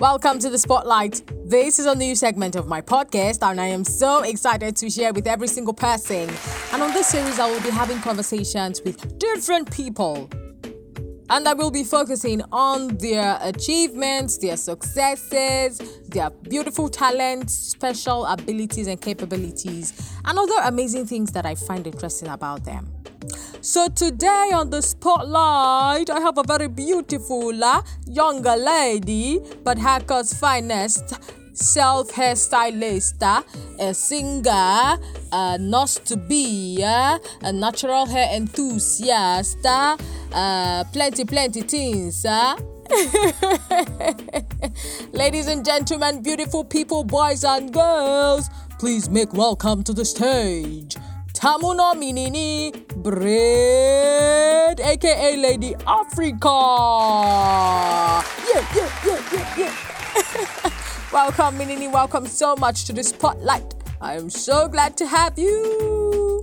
Welcome to the Spotlight. This is a new segment of my podcast, and I am so excited to share with every single person. And on this series, I will be having conversations with different people. And I will be focusing on their achievements, their successes, their beautiful talents, special abilities, and capabilities, and other amazing things that I find interesting about them. So today on the spotlight, I have a very beautiful uh, younger lady, but Hackers finest self hairstylist, uh, a singer, a nurse to be, uh, a natural hair enthusiast, uh, uh, plenty, plenty things. Uh. Ladies and gentlemen, beautiful people, boys and girls, please make welcome to the stage. Tamuno Minini Braide, aka Lady Africa. Yeah, yeah, yeah, yeah, yeah. welcome, Minini. Welcome so much to the spotlight. I am so glad to have you.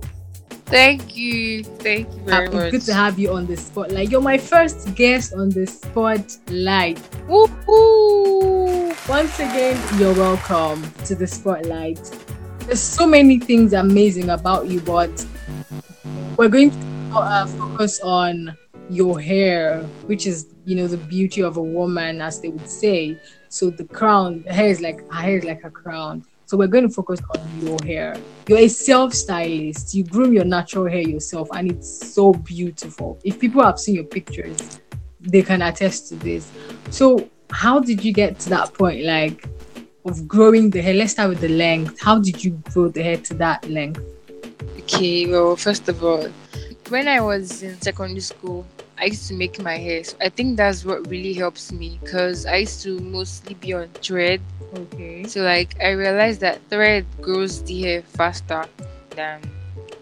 Thank you. Thank you very it's much. good to have you on the spotlight. You're my first guest on the spotlight. Woohoo! Once again, you're welcome to the spotlight. There's so many things amazing about you, but we're going to uh, focus on your hair, which is, you know, the beauty of a woman, as they would say. So the crown, the hair is like her hair is like a crown. So we're going to focus on your hair. You're a self-stylist. You groom your natural hair yourself, and it's so beautiful. If people have seen your pictures, they can attest to this. So how did you get to that point? Like of growing the hair. Let's start with the length. How did you grow the hair to that length? Okay, well, first of all, when I was in secondary school, I used to make my hair. So I think that's what really helps me because I used to mostly be on thread. Okay. So, like, I realized that thread grows the hair faster than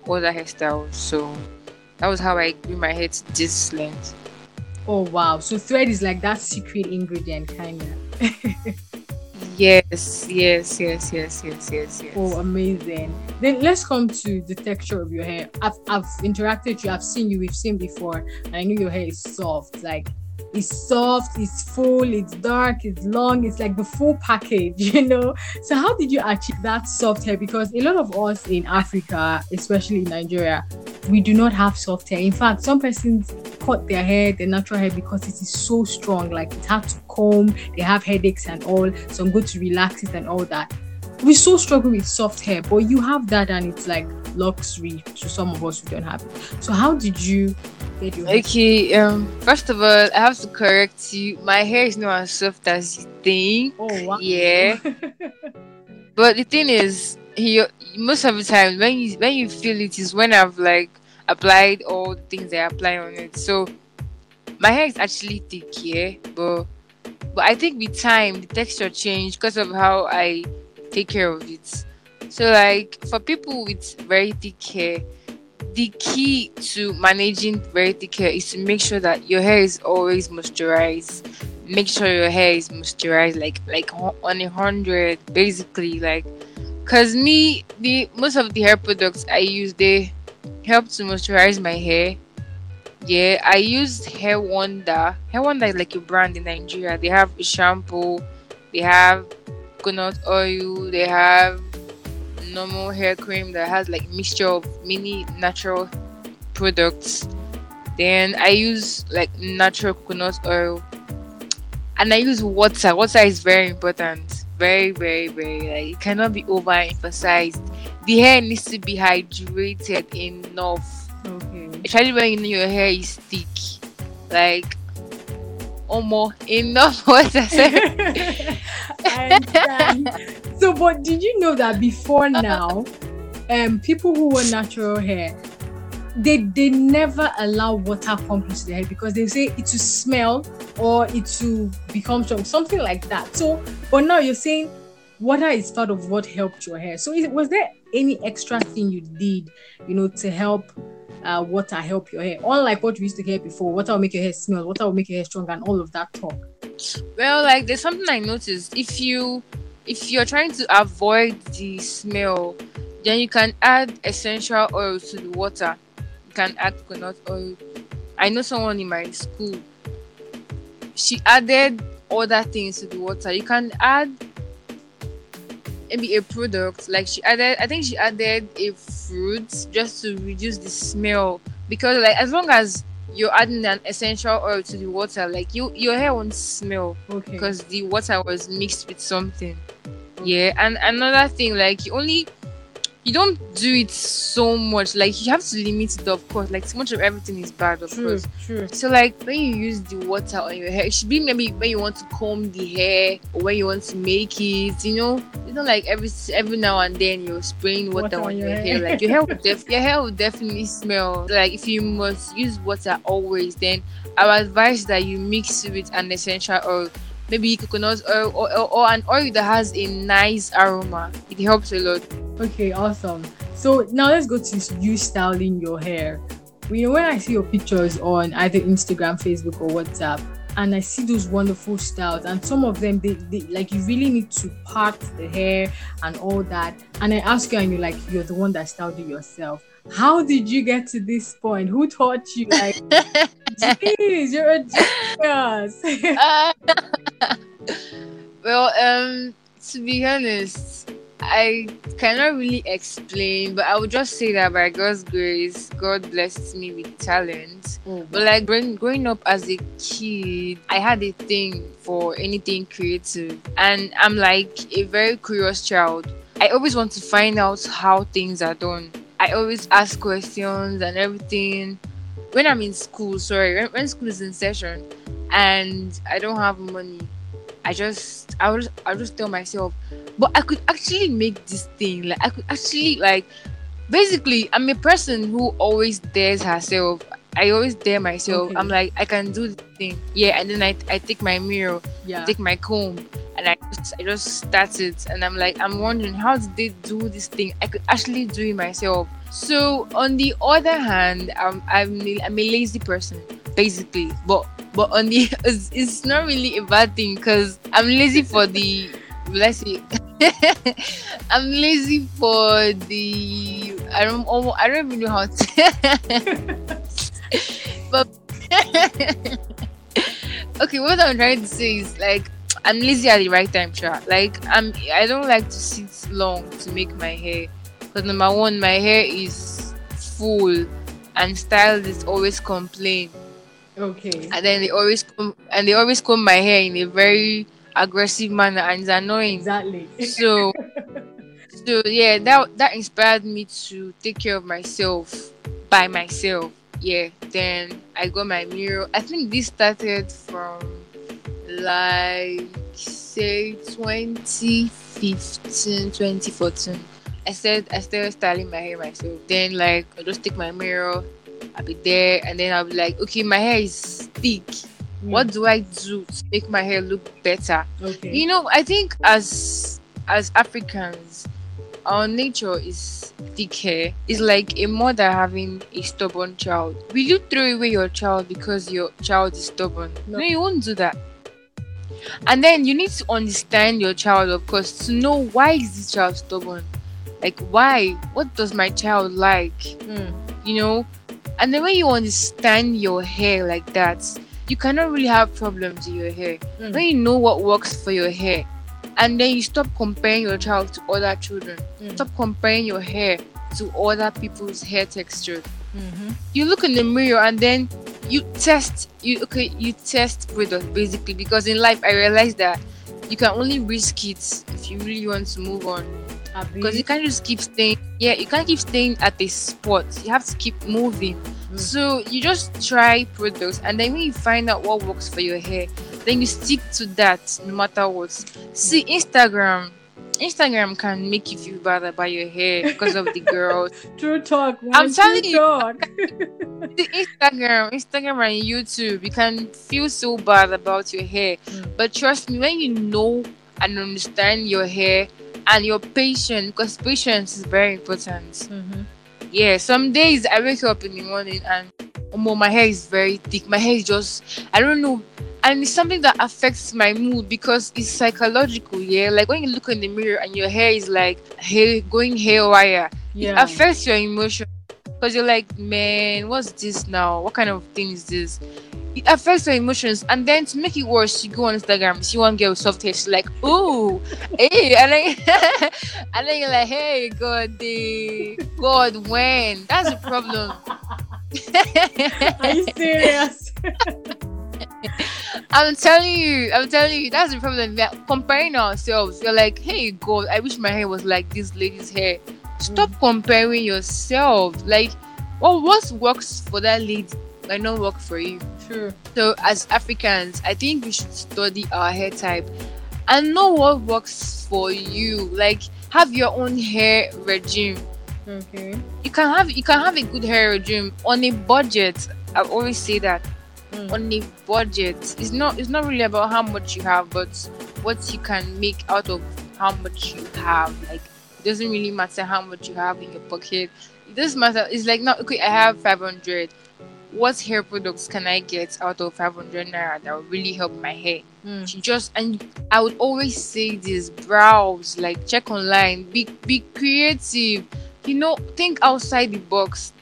other hairstyles. So, that was how I grew my hair to this length. Oh wow. So thread is like that secret ingredient kinda. Yes, yes, yes, yes, yes, yes, yes. oh amazing. Then let's come to the texture of your hair. I've I've interacted with you, I've seen you, we've seen before, and I know your hair is soft. Like it's soft, it's full, it's dark, it's long, it's like the full package, you know. So how did you achieve that soft hair? Because a lot of us in Africa, especially in Nigeria, we do not have soft hair. In fact, some persons cut their hair, their natural hair, because it is so strong. Like it has to comb, they have headaches and all. Some go to relax it and all that. We so struggle with soft hair, but you have that and it's like luxury to some of us who don't have it. So how did you get your hair? Okay, um, first of all, I have to correct you. My hair is not as soft as you think. Oh wow. Yeah. But the thing is, you most of the time when you when you feel it is when I've like applied all the things I apply on it. So my hair is actually thick, yeah, but but I think with time the texture changed because of how I take care of it. So like for people with very thick hair, the key to managing very thick hair is to make sure that your hair is always moisturized. Make sure your hair is moisturized, like like on a hundred, basically. Like, cause me, the most of the hair products I use, they help to moisturize my hair. Yeah, I use Hair Wonder. Hair Wonder is like a brand in Nigeria. They have a shampoo, they have coconut oil, they have normal hair cream that has like mixture of many natural products. Then I use like natural coconut oil. And I use water. Water is very important. Very, very, very like it cannot be overemphasized. The hair needs to be hydrated enough. okay. Especially when you know your hair is thick. Like almost enough water. So, but did you know that before now, um, people who wear natural hair, they they never allow water pump into their hair because they say it will smell or it will become strong, something like that. So, but now you're saying water is part of what helped your hair. So, is, was there any extra thing you did, you know, to help? Uh, water help your hair, unlike what we used to hear before. Water will make your hair smell, water will make your hair strong, and all of that talk. Well, like there's something I noticed. If you if you're trying to avoid the smell, then you can add essential oil to the water. Can add coconut oil. I know someone in my school. She added other things to the water. You can add maybe a product like she added. I think she added a fruit just to reduce the smell because like as long as you're adding an essential oil to the water, like you your hair won't smell Okay. because the water was mixed with something. Yeah, and another thing, like you only you don't do it so much. Like you have to limit it, of course. Like too much of everything is bad, of True, course. true. So like when you use the water on your hair, it should be maybe when you want to comb the hair or when you want to make it. You know, it's not like every every now and then you're spraying water, on your hair. Like your hair, will def- your hair will definitely smell. Like if you must use water always, then I would advise that you mix it with an essential oil. Maybe coconut oil or, or, or an oil that has a nice aroma. It helps a lot. Okay, awesome. So now let's go to you styling your hair. You know, when I see your pictures on either Instagram, Facebook, or WhatsApp, and I see those wonderful styles, and some of them, they, they like you really need to part the hair and all that. And I ask you, and you're like, you're the one that styled it yourself. How did you get to this point? Who taught you? Like, jeez, you're a genius. Uh, well, um, to be honest, I cannot really explain, but I would just say that by God's grace, God blessed me with talent. But like growing, growing up as a kid, I had a thing for anything creative, and I'm like a very curious child. I always want to find out how things are done. I always ask questions and everything. When I'm in school, sorry, when, when school is in session, and I don't have money, I just I was I just tell myself, but I could actually make this thing. Like I could actually like basically I'm a person who always dares herself. I always dare myself. Okay. I'm like I can do this thing. Yeah, and then I I take my mirror, yeah. take my comb and I just I just start it and I'm like I'm wondering how did they do this thing? I could actually do it myself. So on the other hand, I'm I'm I'm a lazy person basically, but but on the it's, it's not really a bad thing because I'm lazy for the let's see I'm lazy for the I don't I don't even know how to but okay what I'm trying to say is like I'm lazy at the right time, sure. Like I'm I don't like to sit long to make my hair. Because number one, my hair is full and stylists always complain. Okay. And then they always comb and they always comb my hair in a very aggressive manner and it's annoying. Exactly. So so yeah, that that inspired me to take care of myself by myself. Yeah. Then I got my mirror. I think this started from like say 2015 2014 i said i started styling my hair myself. Then like i just take my mirror i'll be there and then i'll be like okay my hair is thick. Hmm. What do i do to make my hair look better? Okay. you know i think as as africans our nature is thick hair. It's like a mother having a stubborn child. Will you throw away your child because your child is stubborn? No. no. you won't do that and then you need to understand your child of course to know why is this child stubborn like why what does my child like Mm. you know and the way you understand your hair like that you cannot really have problems with your hair Mm. when you know what works for your hair and then you stop comparing your child to other children Mm. stop comparing your hair to other people's hair texture Mhm. you look in the mirror and then you test you okay you test products basically because in life i realized that you can only risk it if you really want to move on. Because you can't just keep staying yeah you can't keep staying at a spot. You have to keep moving. Mm. so you just try products and then when you find out what works for your hair then you stick to that no matter what. See instagram instagram can make you feel bad about your hair because of the girls True talk. I'm man, telling true you. Talk. the instagram instagram and youtube you can feel so bad about your hair Mm. but trust me when you know and understand your hair and your patience, because patience is very important Mhm. yeah some days i wake up in the morning and oh, my hair is very thick my hair is just i don't know and it's something that affects my mood because it's psychological yeah like when you look in the mirror and your hair is like hair going haywire Yeah. it affects your emotion because you're like man what's this now what kind of thing is this it affects your emotions. And then to make it worse, you go on Instagram, see one girl with soft hair, she's like, ooh, hey, and then, and then you're like, hey, God, the God, when? That's the problem. Are you serious? I'm telling you, I'm telling you, that's the problem. We're comparing ourselves. You're like, hey, God, I wish my hair was like this lady's hair. Stop mm. comparing yourself. Like, well, what works for that lady might not work for you. True. So, as Africans, I think we should study our hair type and know what works for you. Like, have your own hair regime. Okay. You can have you can have a good hair regime on a budget. I always say that mm. on a budget. It's not it's not really about how much you have, but what you can make out of how much you have. Like it doesn't really matter how much you have in your pocket. It doesn't matter. It's like not okay. I have five hundred. What hair products can I get out of five hundred naira that will really help my hair? Mm. Just and I would always say this: browse, like check online, be be creative. You know, think outside the box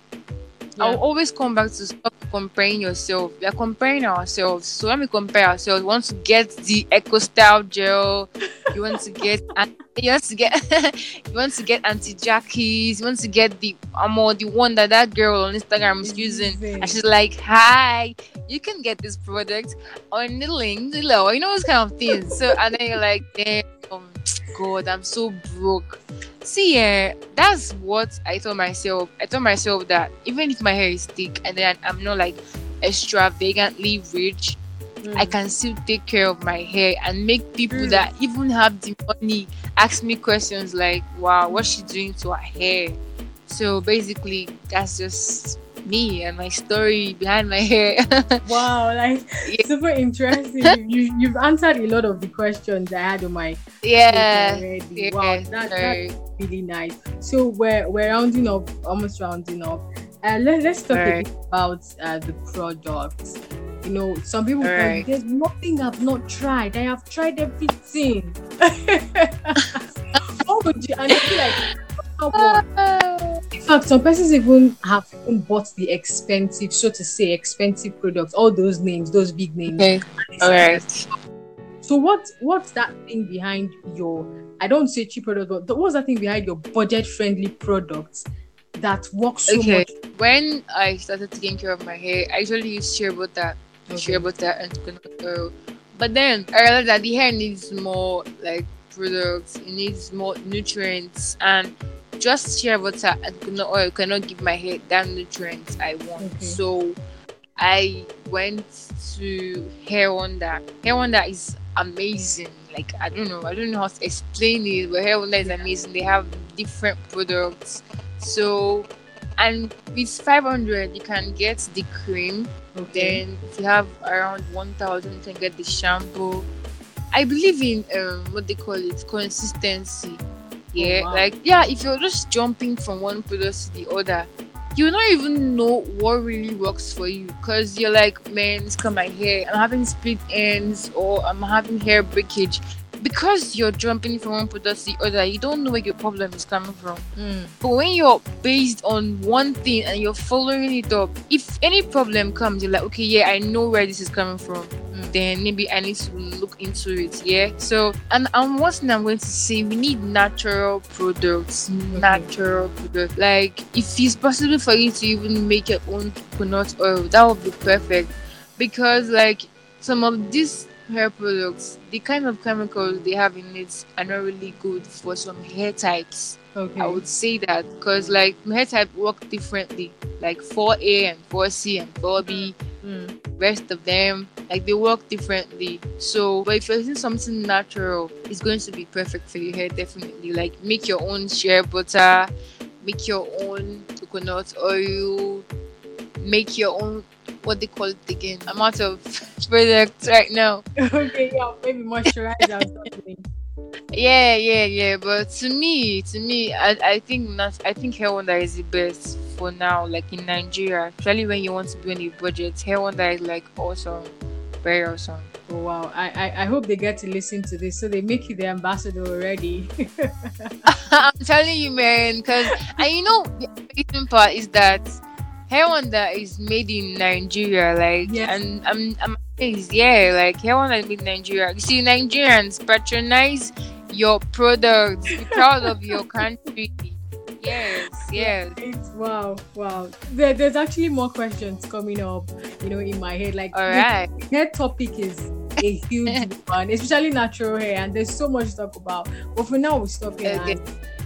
yeah. I'll always come back to stop comparing yourself. We are comparing ourselves. So when we compare ourselves, we want to get the Eco Style gel. You want to get you want to get you want to get Aunt Jackie's. You want to get the um, the one that that girl on Instagram is using, and she's like, "Hi, you can get this product on the link below." You know those kind of things. So and then you're like, "Damn, God, I'm so broke." See, yeah, that's what I told myself. I told myself that even if my hair is thick and then I'm not like extravagantly rich, mm. I can still take care of my hair and make people mm. that even have the money ask me questions like, "Wow, what's she doing to her hair?" So basically, that's just me and my story behind my hair. wow, like yeah. super interesting. you you've answered a lot of the questions I had on my yeah. Already. yeah wow, that, that's really nice. So we're we're rounding up, almost rounding up. Uh, let, let's talk right. a bit about uh, the product. You know, some people right. there's nothing I've not tried. I have tried everything. what would you? And I feel like fact, some persons even have even bought the expensive, so to say, expensive products, all those names, those big names. Okay. All right. So what what's that thing behind your I don't say cheap product, but what's that thing behind your budget friendly products that works so okay. much? When I started taking care of my hair, I usually use shea butter, okay. shea butter and coconut oil. But then I realized that the hair needs more like products, it needs more nutrients and just shea butter and coconut oil cannot give my hair that nutrients I want. Okay. So I went to Hair Wonder. Hair Wonder is amazing. Like I don't know, I don't know how to explain it, but Hair Wonder is amazing. They have different products. So and with 500 you can get the cream okay. then if you have around 1000 you can get the shampoo i believe in um, what they call it consistency Oh, yeah, oh, wow. like yeah, if you're just jumping from one product to the other, you not even know what really works for you because you're like, man, it's cut my hair. I'm having split ends or I'm having hair breakage because you're jumping from one product to the other, you don't know where your problem is coming from. Mm. But when you're based on one thing and you're following it up, if any problem comes, you're like, okay, yeah, I know where this is coming from. Mm. Then maybe I need to look into it. Yeah. So, and and one thing I'm going to say, we need natural products. Okay. Natural products. Like, if it's possible for you to even make your own coconut oil, that would be perfect. Because like some of these hair products, the kind of chemicals they have in it are not really good for some hair types. Okay. I would say that because like hair type work differently, like 4A and 4C and 4B. Mm. Rest of them, like they work differently. So, but if you're using something natural, it's going to be perfect for your hair. Definitely, like make your own shea butter, make your own coconut oil, make your own what they call it again. I'm out of products right now. okay, yeah, maybe moisturizer or something. Yeah, yeah, yeah. But to me, to me, I, I think not. I think Hair Wonder is the best for now. Like in Nigeria, especially when you want to be on a budget, Hair Wonder is like awesome, very awesome. Oh wow! I, I, I hope they get to listen to this so they make you the ambassador already. I'm telling you, man. Because and you know the amazing part is that hair one that is made in Nigeria, like, Yes. and I'm, I'm amazed, yeah, like hair one that is made in Nigeria. You see, Nigerians patronize your products, be proud of your country. Yes, yes. Wow, wow. There, there's actually more questions coming up, you know, in my head. Like, All right. the hair topic is a huge one, especially natural hair, and there's so much to talk about. But for now, we'll stop here. Okay.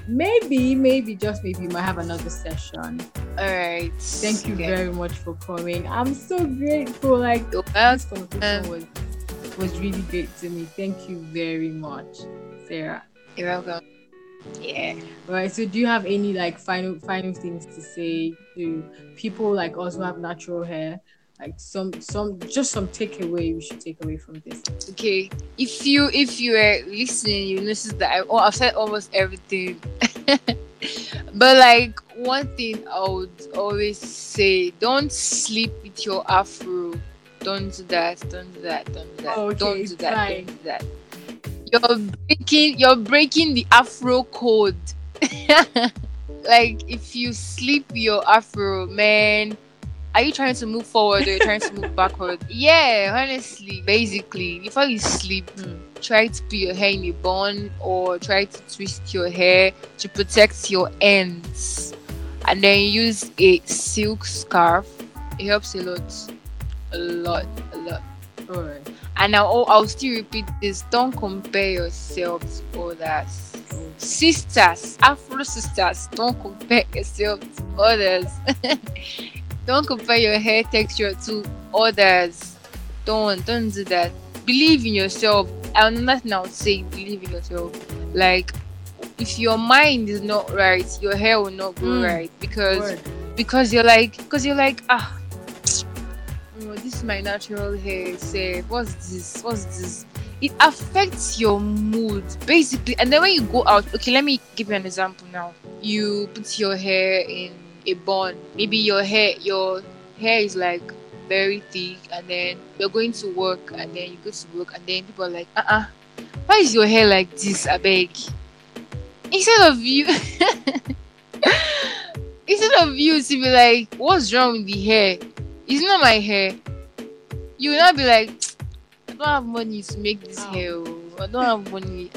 Maybe, maybe, just maybe, we might have another session. All right. Thank you Okay. very much for coming. I'm so grateful. Like, this conversation was was really great to me. Thank you very much, Sarah. You're welcome. Yeah. All right. So, do you have any like final final things to say to people like us who have natural hair? Like some some just some takeaway we should take away from this. Okay. If you if you are listening, you notice that I, oh, I've said almost everything. but like one thing I would always say, don't sleep with your afro. Don't do that. Don't do that. Don't do that. Okay, don't do that. fine. Don't do that. You're breaking. You're breaking the afro code. like if you sleep your afro, man. Are you trying to move forward or you're trying to move backward? Yeah, honestly, basically, before you sleep, Hmm. try to put your hair in a bun or try to twist your hair to protect your ends. And then use a silk scarf. It helps a lot. A lot, a lot. All right. And I'll, I'll still repeat this don't compare yourself to others. Sisters, Afro sisters, don't compare yourself to others. don't compare your hair texture to others. Don't, don't do that. Believe in yourself. And nothing I would say, believe in yourself. Like, if your mind is not right, your hair will not go Mm. right because Word. because you're like because you're like ah oh, this is my natural hair say what's this what's this it affects your mood basically and then when you go out okay let me give you an example now you put your hair in a bun maybe your hair your hair is like very thick and then you're going to work and then you go to work and then people are like uh-uh why is your hair like this i beg instead of you instead of you to be like, what's wrong with the hair? It's not my hair. You will not be like, I don't have money to make this hair. oh. I don't have money.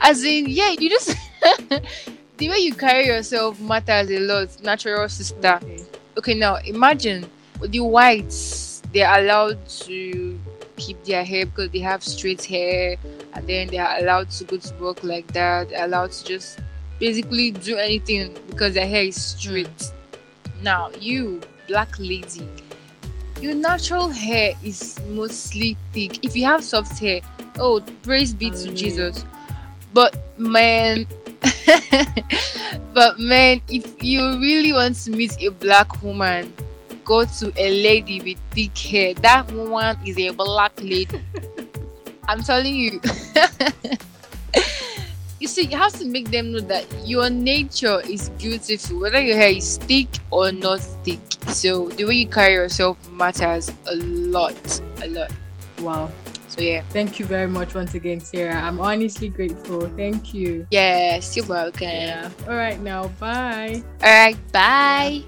As in, yeah, you just the way you carry yourself matters a lot, natural sister. Okay. Okay, now imagine the whites, they're allowed to keep their hair because they have straight hair, and then they are allowed to go to work like that, they're allowed to just basically do anything because their hair is straight. Mm. Now, you, black lady, your natural hair is mostly thick. If you have soft hair, oh, praise be to Hallelujah. Jesus. But man, but man, if you really want to meet a black woman, go to a lady with thick hair. That woman is a black lady. I'm telling you. you see, you have to make them know that your nature is beautiful, whether your hair is thick or not thick. So the way you carry yourself matters a lot, a lot. Wow. So yeah, Thank you very much once again, Sarah. I'm honestly grateful. Thank you. yes, you're welcome. All right, now, bye. All right, bye.